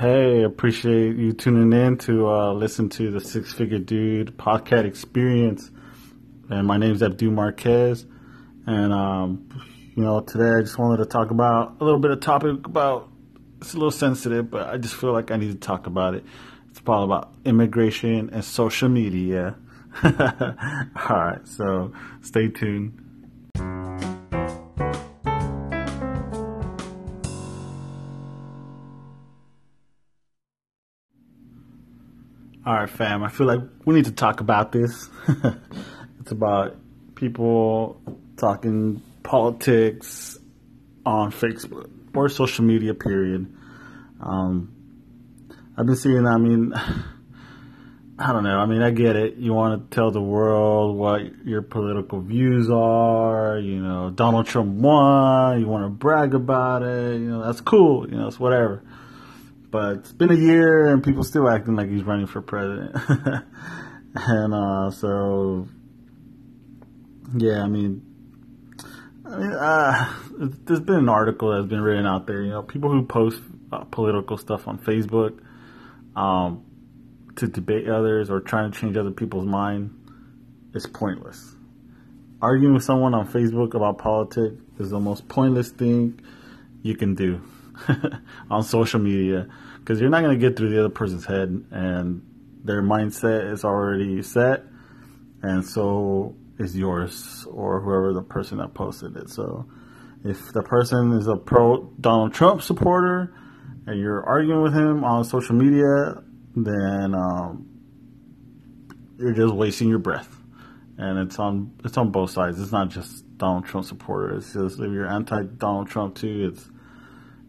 Hey, appreciate you tuning in to uh, listen to the Six Figure Dude podcast experience. And my name is Abdul Marquez. And, um, you know, today I just wanted to talk about a little bit of topic about, it's a little sensitive, but I just feel like I need to talk about it. It's all about immigration and social media. all right, so stay tuned. All right, fam. I feel like we need to talk about this. it's about people talking politics on Facebook or social media, period. Um, I've been seeing, I mean, I don't know. I mean, I get it. You want to tell the world what your political views are. You know, Donald Trump won. You want to brag about it. You know, that's cool. You know, it's whatever. But it's been a year and people still acting like he's running for president. and uh, so, yeah, I mean, I mean, uh, there's been an article that's been written out there. You know, people who post uh, political stuff on Facebook um, to debate others or trying to change other people's mind is pointless. Arguing with someone on Facebook about politics is the most pointless thing you can do. on social media because you're not going to get through the other person's head and their mindset is already set and so is yours or whoever the person that posted it. So if the person is a pro Donald Trump supporter and you're arguing with him on social media, then um, you're just wasting your breath. And it's on it's on both sides. It's not just Donald Trump supporters. It's just if you're anti Donald Trump too, it's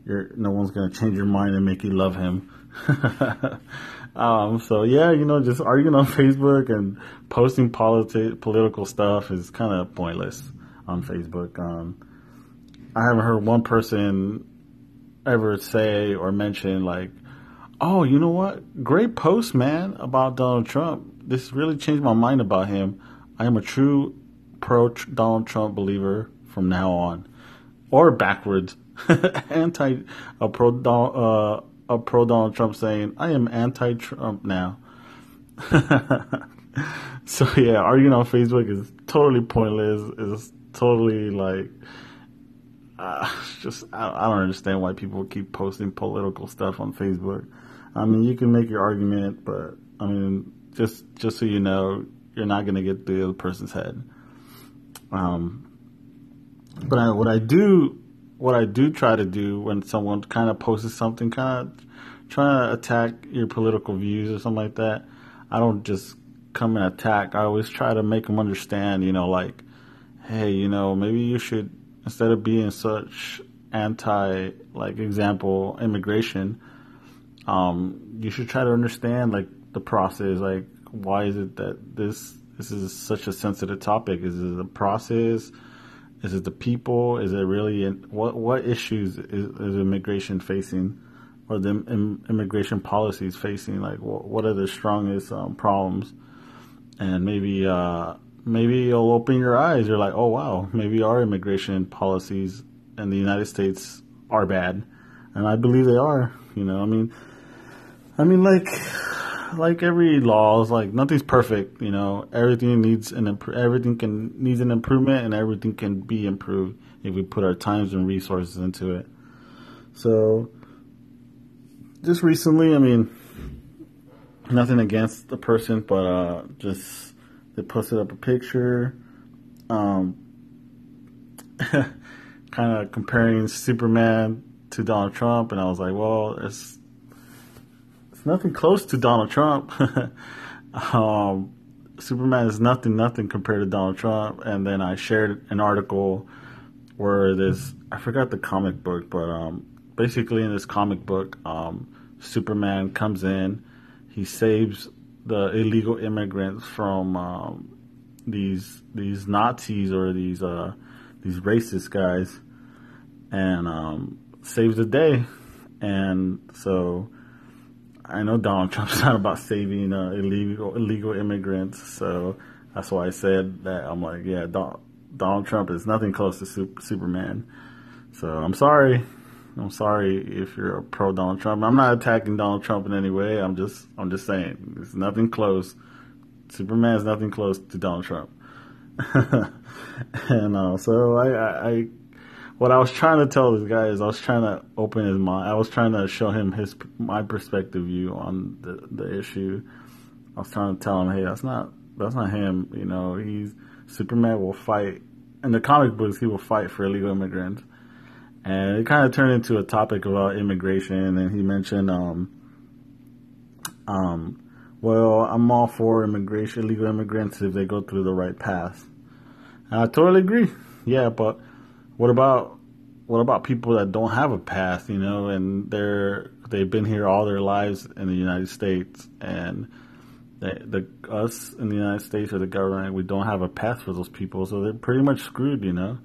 you're, no one's gonna change your mind and make you love him. um, so yeah, you know, just arguing on Facebook and posting politi- political stuff is kind of pointless on Facebook. Um, I haven't heard one person ever say or mention like, "Oh, you know what? Great post, man, about Donald Trump. This really changed my mind about him. I am a true pro Donald Trump believer from now on, or backwards." anti a pro uh, a pro Donald Trump saying I am anti Trump now. so yeah, arguing on Facebook is totally pointless. Is totally like uh, just I, I don't understand why people keep posting political stuff on Facebook. I mean, you can make your argument, but I mean, just just so you know, you're not gonna get the other person's head. Um, but I, what I do what I do try to do when someone kind of posts something, kind of trying to attack your political views or something like that, I don't just come and attack. I always try to make them understand, you know, like, hey, you know, maybe you should, instead of being such anti, like, example, immigration, um, you should try to understand, like, the process, like, why is it that this, this is such a sensitive topic? Is it a process? Is it the people? Is it really what what issues is, is immigration facing, or the Im, immigration policies facing? Like what, what are the strongest um, problems? And maybe uh, maybe you'll open your eyes. You're like, oh wow, maybe our immigration policies in the United States are bad, and I believe they are. You know, I mean, I mean like like every law is like nothing's perfect. You know, everything needs an imp- everything can needs an improvement, and everything can be improved if we put our times and resources into it. So, just recently, I mean, nothing against the person, but uh, just they posted up a picture, um, kind of comparing Superman to Donald Trump, and I was like, well, it's it's nothing close to Donald Trump. um, Superman is nothing, nothing compared to Donald Trump. And then I shared an article where this, I forgot the comic book, but um, basically in this comic book, um, Superman comes in, he saves the illegal immigrants from um, these these Nazis or these uh, these racist guys, and um, saves the day. And so I know Donald Trump's not about saving uh, illegal illegal immigrants, so that's why I said that. I'm like, yeah, Don, Donald Trump is nothing close to super, Superman. So I'm sorry, I'm sorry if you're a pro Donald Trump. I'm not attacking Donald Trump in any way. I'm just I'm just saying it's nothing close. Superman is nothing close to Donald Trump. and uh, so I, I, I, what I was trying to tell this guy is I was trying to open his mind. I was trying to show him his my perspective view on the the issue. I was trying to tell him, hey, that's not that's not him. You know, he's Superman will fight in the comic books. He will fight for illegal immigrants and it kind of turned into a topic about immigration. And he mentioned, um, um, well, I'm all for immigration, illegal immigrants if they go through the right path. And I totally agree. Yeah, but what about what about people that don't have a path, you know, and they're they've been here all their lives in the United States, and they, the us in the United States or the government, we don't have a path for those people, so they're pretty much screwed, you know.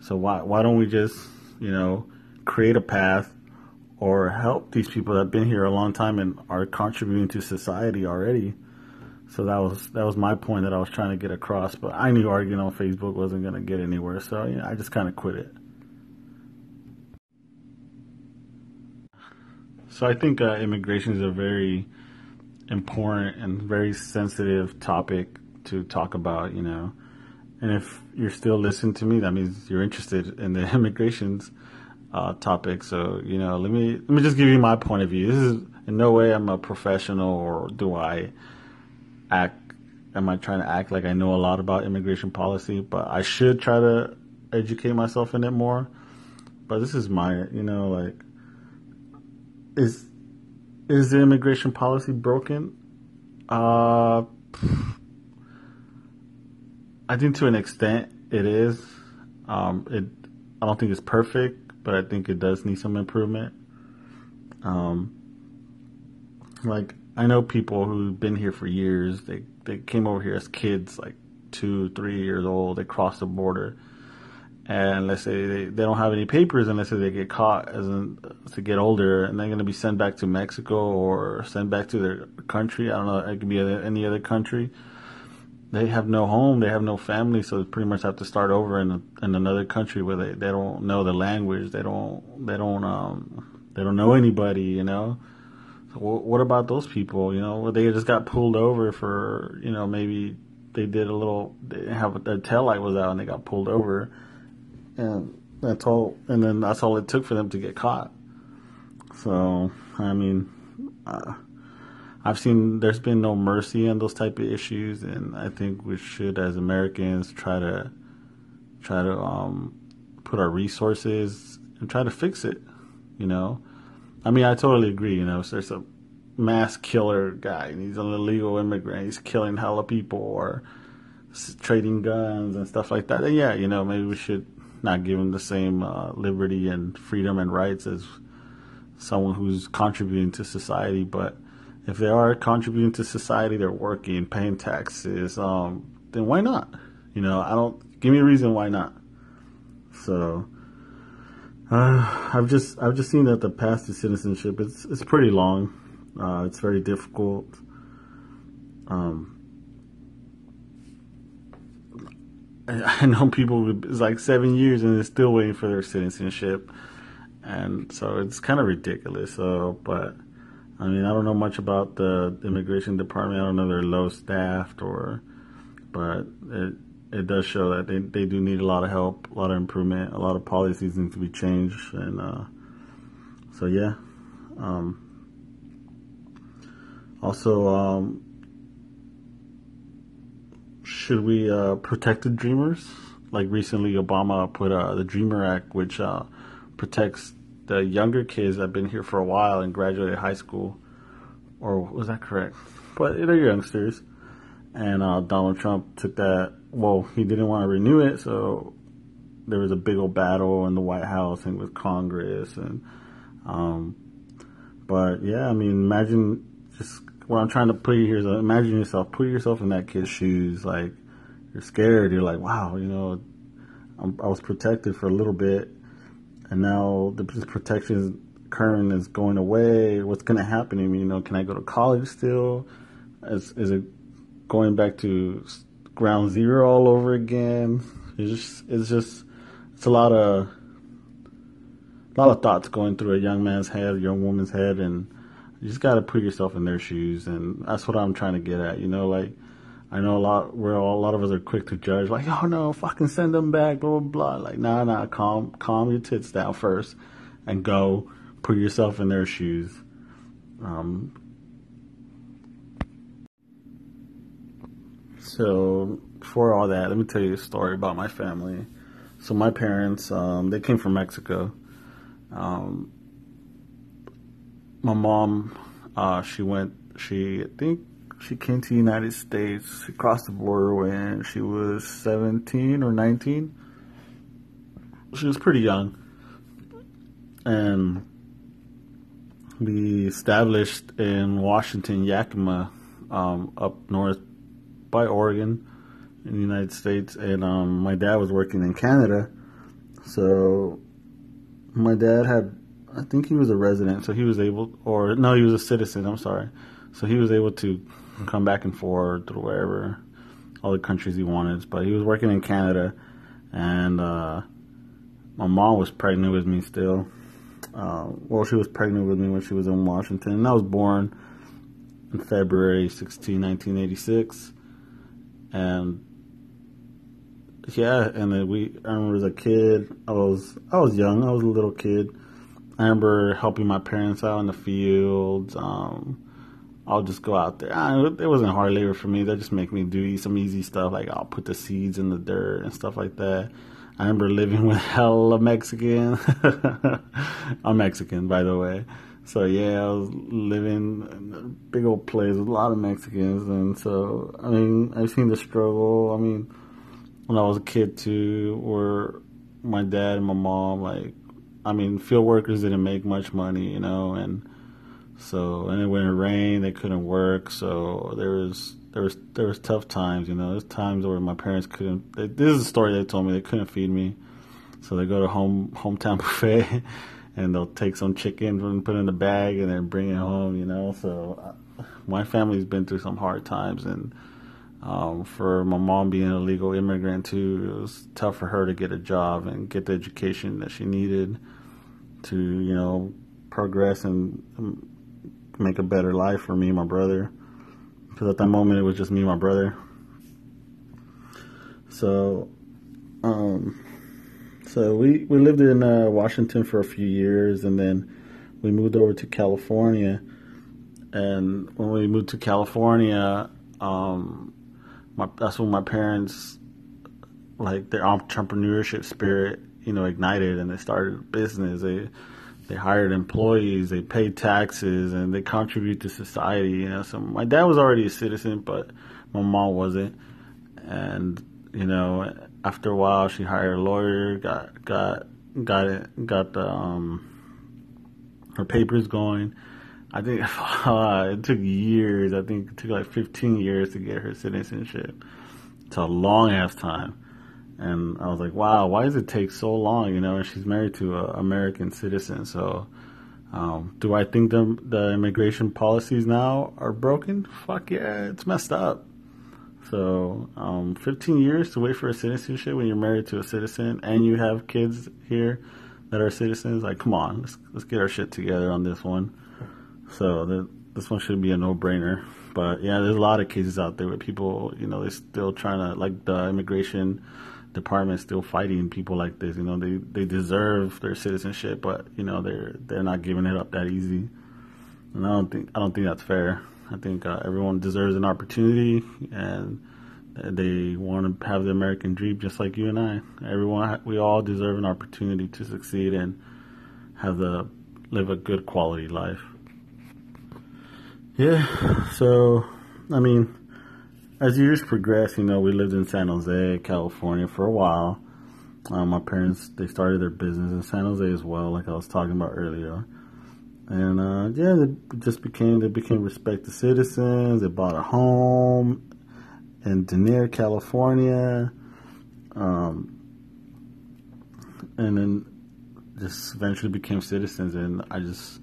So why why don't we just you know, create a path or help these people that have been here a long time and are contributing to society already. So that was that was my point that I was trying to get across. But I knew arguing on Facebook wasn't going to get anywhere, so I just kind of quit it. So I think uh, immigration is a very important and very sensitive topic to talk about. You know, and if you're still listening to me, that means you're interested in the immigrations uh, topic. So you know, let me let me just give you my point of view. This is in no way I'm a professional or do I act. Am I trying to act like I know a lot about immigration policy? But I should try to educate myself in it more. But this is my, you know, like, is is the immigration policy broken? Uh, I think to an extent it is. Um, it I don't think it's perfect, but I think it does need some improvement. Um, like I know people who've been here for years. They they came over here as kids, like two, three years old. They crossed the border, and let's say they, they don't have any papers, and let's say they get caught as in, to get older, and they're going to be sent back to Mexico or sent back to their country. I don't know. It could be any other country they have no home, they have no family, so they pretty much have to start over in in another country where they, they don't know the language, they don't they don't um they don't know anybody, you know. What about those people? You know, they just got pulled over for you know maybe they did a little have their tail light was out and they got pulled over, and that's all. And then that's all it took for them to get caught. So I mean. Uh, I've seen there's been no mercy on those type of issues, and I think we should, as Americans, try to try to um, put our resources and try to fix it. You know, I mean, I totally agree. You know, if there's a mass killer guy and he's an illegal immigrant, he's killing hella people or trading guns and stuff like that. Then yeah, you know, maybe we should not give him the same uh, liberty and freedom and rights as someone who's contributing to society, but if they are contributing to society, they're working, paying taxes, um, then why not? You know, I don't give me a reason why not. So uh, I've just I've just seen that the path to citizenship it's it's pretty long. Uh, it's very difficult. Um, I know people it's like seven years and they're still waiting for their citizenship, and so it's kind of ridiculous. So, but I mean, I don't know much about the immigration department. I don't know they're low staffed or, but it it does show that they they do need a lot of help, a lot of improvement, a lot of policies need to be changed, and uh, so yeah. Um, also, um, should we uh, protect the dreamers? Like recently, Obama put uh, the Dreamer Act, which uh, protects the younger kids that have been here for a while and graduated high school, or was that correct? But they're youngsters, and uh, Donald Trump took that. Well, he didn't want to renew it, so there was a big old battle in the White House and with Congress, and um, but yeah, I mean, imagine just what I'm trying to put here is uh, imagine yourself, put yourself in that kid's shoes, like you're scared, you're like, wow, you know, I'm, I was protected for a little bit and now the protection current is going away. What's going to happen to me? You know, can I go to college still? Is is it going back to ground zero all over again? It's just it's just it's a lot of a lot of thoughts going through a young man's head, a young woman's head, and you just got to put yourself in their shoes, and that's what I'm trying to get at. You know, like I know a lot where a lot of us are quick to judge, like, oh no, fucking send them back, blah blah blah. Like, nah, nah, calm, calm your tits down first, and go put yourself in their shoes. Um, so before all that, let me tell you a story about my family. So my parents, um, they came from Mexico. Um, my mom, uh, she went, she, I think she came to the United States. She crossed the border when she was 17 or 19. She was pretty young. And we established in Washington, Yakima, um, up north by Oregon in the United States. And um, my dad was working in Canada. So my dad had I think he was a resident, so he was able, or no, he was a citizen. I'm sorry, so he was able to come back and forth to wherever, all the countries he wanted. But he was working in Canada, and uh, my mom was pregnant with me still. Uh, well, she was pregnant with me when she was in Washington, and I was born in February 16, 1986, and yeah, and then we. I remember as a kid, I was I was young. I was a little kid I remember helping my parents out in the fields. Um, I'll just go out there. I, it wasn't hard labor for me. They just make me do some easy stuff, like I'll put the seeds in the dirt and stuff like that. I remember living with hella Mexican. I'm Mexican, by the way. So yeah, I was living in a big old place with a lot of Mexicans, and so I mean, I've seen the struggle. I mean, when I was a kid too, where my dad and my mom like I mean, field workers didn't make much money, you know, and so and then when it rained, they couldn't work. So there was there was there was tough times, you know. There's times where my parents couldn't. They, this is a story they told me they couldn't feed me, so they go to home hometown buffet, and they'll take some chicken and put it in the bag and then bring it home, you know. So my family's been through some hard times and um, for my mom being a legal immigrant too, it was tough for her to get a job and get the education that she needed to, you know, progress and um, make a better life for me and my brother. Because at that moment it was just me and my brother. So, um, so we we lived in uh, Washington for a few years, and then we moved over to California. And when we moved to California, um, my that's when my parents like their entrepreneurship spirit, you know, ignited and they started a business. They they hired employees, they paid taxes, and they contribute to society. You know, so my dad was already a citizen, but my mom wasn't. And you know, after a while, she hired a lawyer, got got got it, got the um, her papers going, I think it took years. I think it took like 15 years to get her citizenship. It's a long ass time. And I was like, wow, why does it take so long? You know, and she's married to an American citizen. So, um, do I think the, the immigration policies now are broken? Fuck yeah, it's messed up. So, um, 15 years to wait for a citizenship when you're married to a citizen and you have kids here that are citizens. Like, come on, let's, let's get our shit together on this one. So the, this one should be a no-brainer. But yeah, there's a lot of cases out there where people, you know, they're still trying to, like the immigration department, still fighting people like this. You know, they they deserve their citizenship, but you know they're they're not giving it up that easy. And I don't think I don't think that's fair. I think uh, everyone deserves an opportunity, and they want to have the American dream just like you and I. Everyone, we all deserve an opportunity to succeed and have the live a good quality life. Yeah, so, I mean, as years progress, you know, we lived in San Jose, California for a while. Um, my parents, they started their business in San Jose as well, like I was talking about earlier. And, uh, yeah, they just became, they became respected citizens. They bought a home in Denair, California. Um, and then just eventually became citizens. And I just,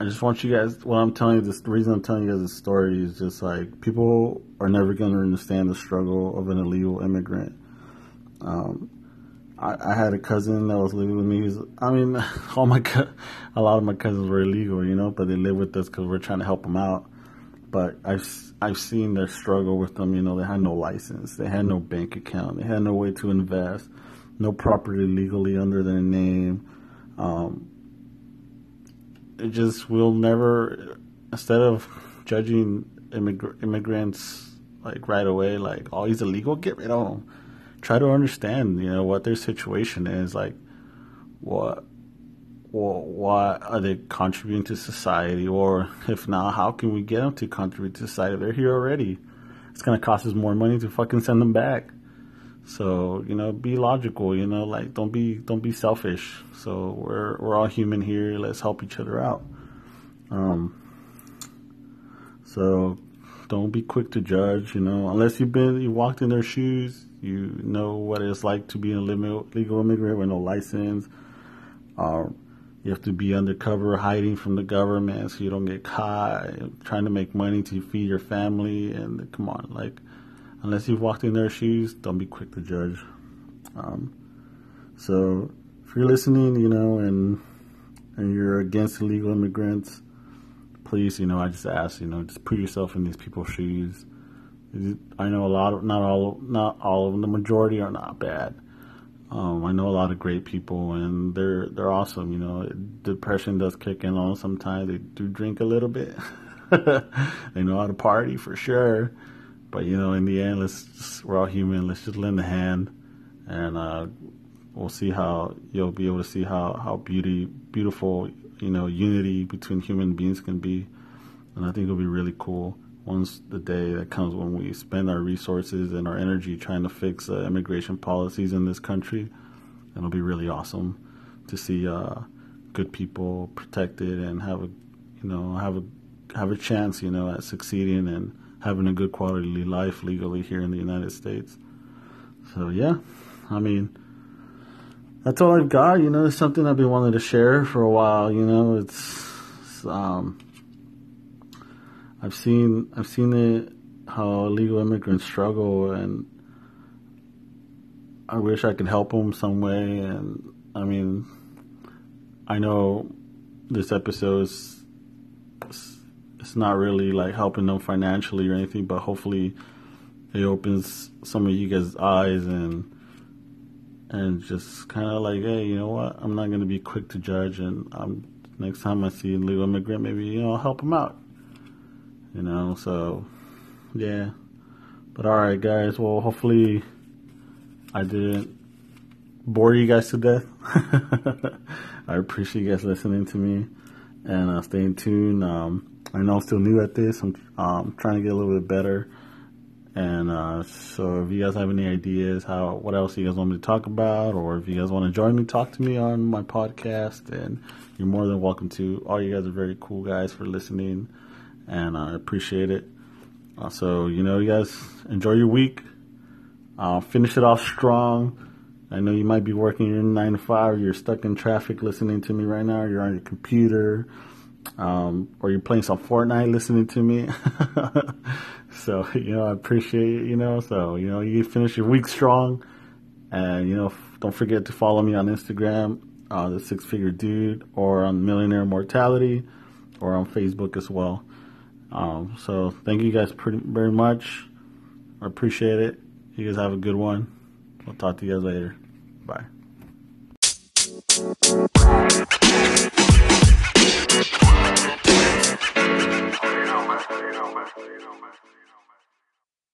I just want you guys. What I'm telling you, this the reason I'm telling you guys this story is just like people are never going to understand the struggle of an illegal immigrant. Um, I, I had a cousin that was living with me. I mean, all my a lot of my cousins were illegal, you know, but they live with us because we're trying to help them out. But I've I've seen their struggle with them. You know, they had no license, they had no bank account, they had no way to invest, no property legally under their name. Um, it just will never. Instead of judging immigr- immigrants like right away, like oh he's illegal, get rid of him try to understand, you know, what their situation is. Like, what, what, what are they contributing to society? Or if not, how can we get them to contribute to society? They're here already. It's gonna cost us more money to fucking send them back. So you know, be logical. You know, like don't be don't be selfish. So we're we're all human here. Let's help each other out. Um. So don't be quick to judge. You know, unless you've been you walked in their shoes, you know what it's like to be a legal immigrant with no license. Uh, you have to be undercover, hiding from the government so you don't get caught, trying to make money to feed your family. And come on, like, unless you've walked in their shoes, don't be quick to judge. Um, so, if you're listening, you know, and and you're against illegal immigrants, please, you know, I just ask, you know, just put yourself in these people's shoes. I know a lot of not all not all of them. The majority are not bad. Um, I know a lot of great people, and they're they're awesome. You know, depression does kick in on sometimes. They do drink a little bit. they know how to party for sure, but you know, in the end, let's just, we're all human. Let's just lend a hand, and uh, we'll see how you'll be able to see how how beauty beautiful you know unity between human beings can be, and I think it'll be really cool once the day that comes when we spend our resources and our energy trying to fix uh, immigration policies in this country, it'll be really awesome to see uh, good people protected and have a, you know, have a have a chance, you know, at succeeding and having a good quality life legally here in the United States. So yeah, I mean, that's all I've got. You know, it's something I've been wanting to share for a while. You know, it's, it's um, I've seen I've seen it how illegal immigrants struggle, and I wish I could help them some way. And I mean, I know this episode is it's not really like helping them financially or anything, but hopefully it opens some of you guys' eyes and and just kind of like, hey, you know what? I'm not gonna be quick to judge, and I'm next time I see a legal immigrant, maybe you know, I'll help them out you know, so yeah. But alright, guys, well, hopefully I didn't bore you guys to death. I appreciate you guys listening to me and uh, staying tuned. Um, I know I'm still new at this, I'm um, trying to get a little bit better. And uh, so, if you guys have any ideas, how what else you guys want me to talk about, or if you guys want to join me, talk to me on my podcast, and you're more than welcome to. All you guys are very cool guys for listening and I appreciate it. Uh, so, you know, you guys enjoy your week. Uh, finish it off strong. I know you might be working your nine to five, you're stuck in traffic listening to me right now, you're on your computer, um, or you're playing some Fortnite listening to me. so, you know, I appreciate it, you know, so, you know, you finish your week strong. And, you know, don't forget to follow me on Instagram, uh, the six figure dude, or on Millionaire Mortality, or on Facebook as well. Um, so thank you guys pretty very much. I appreciate it. You guys have a good one. I'll talk to you guys later. Bye.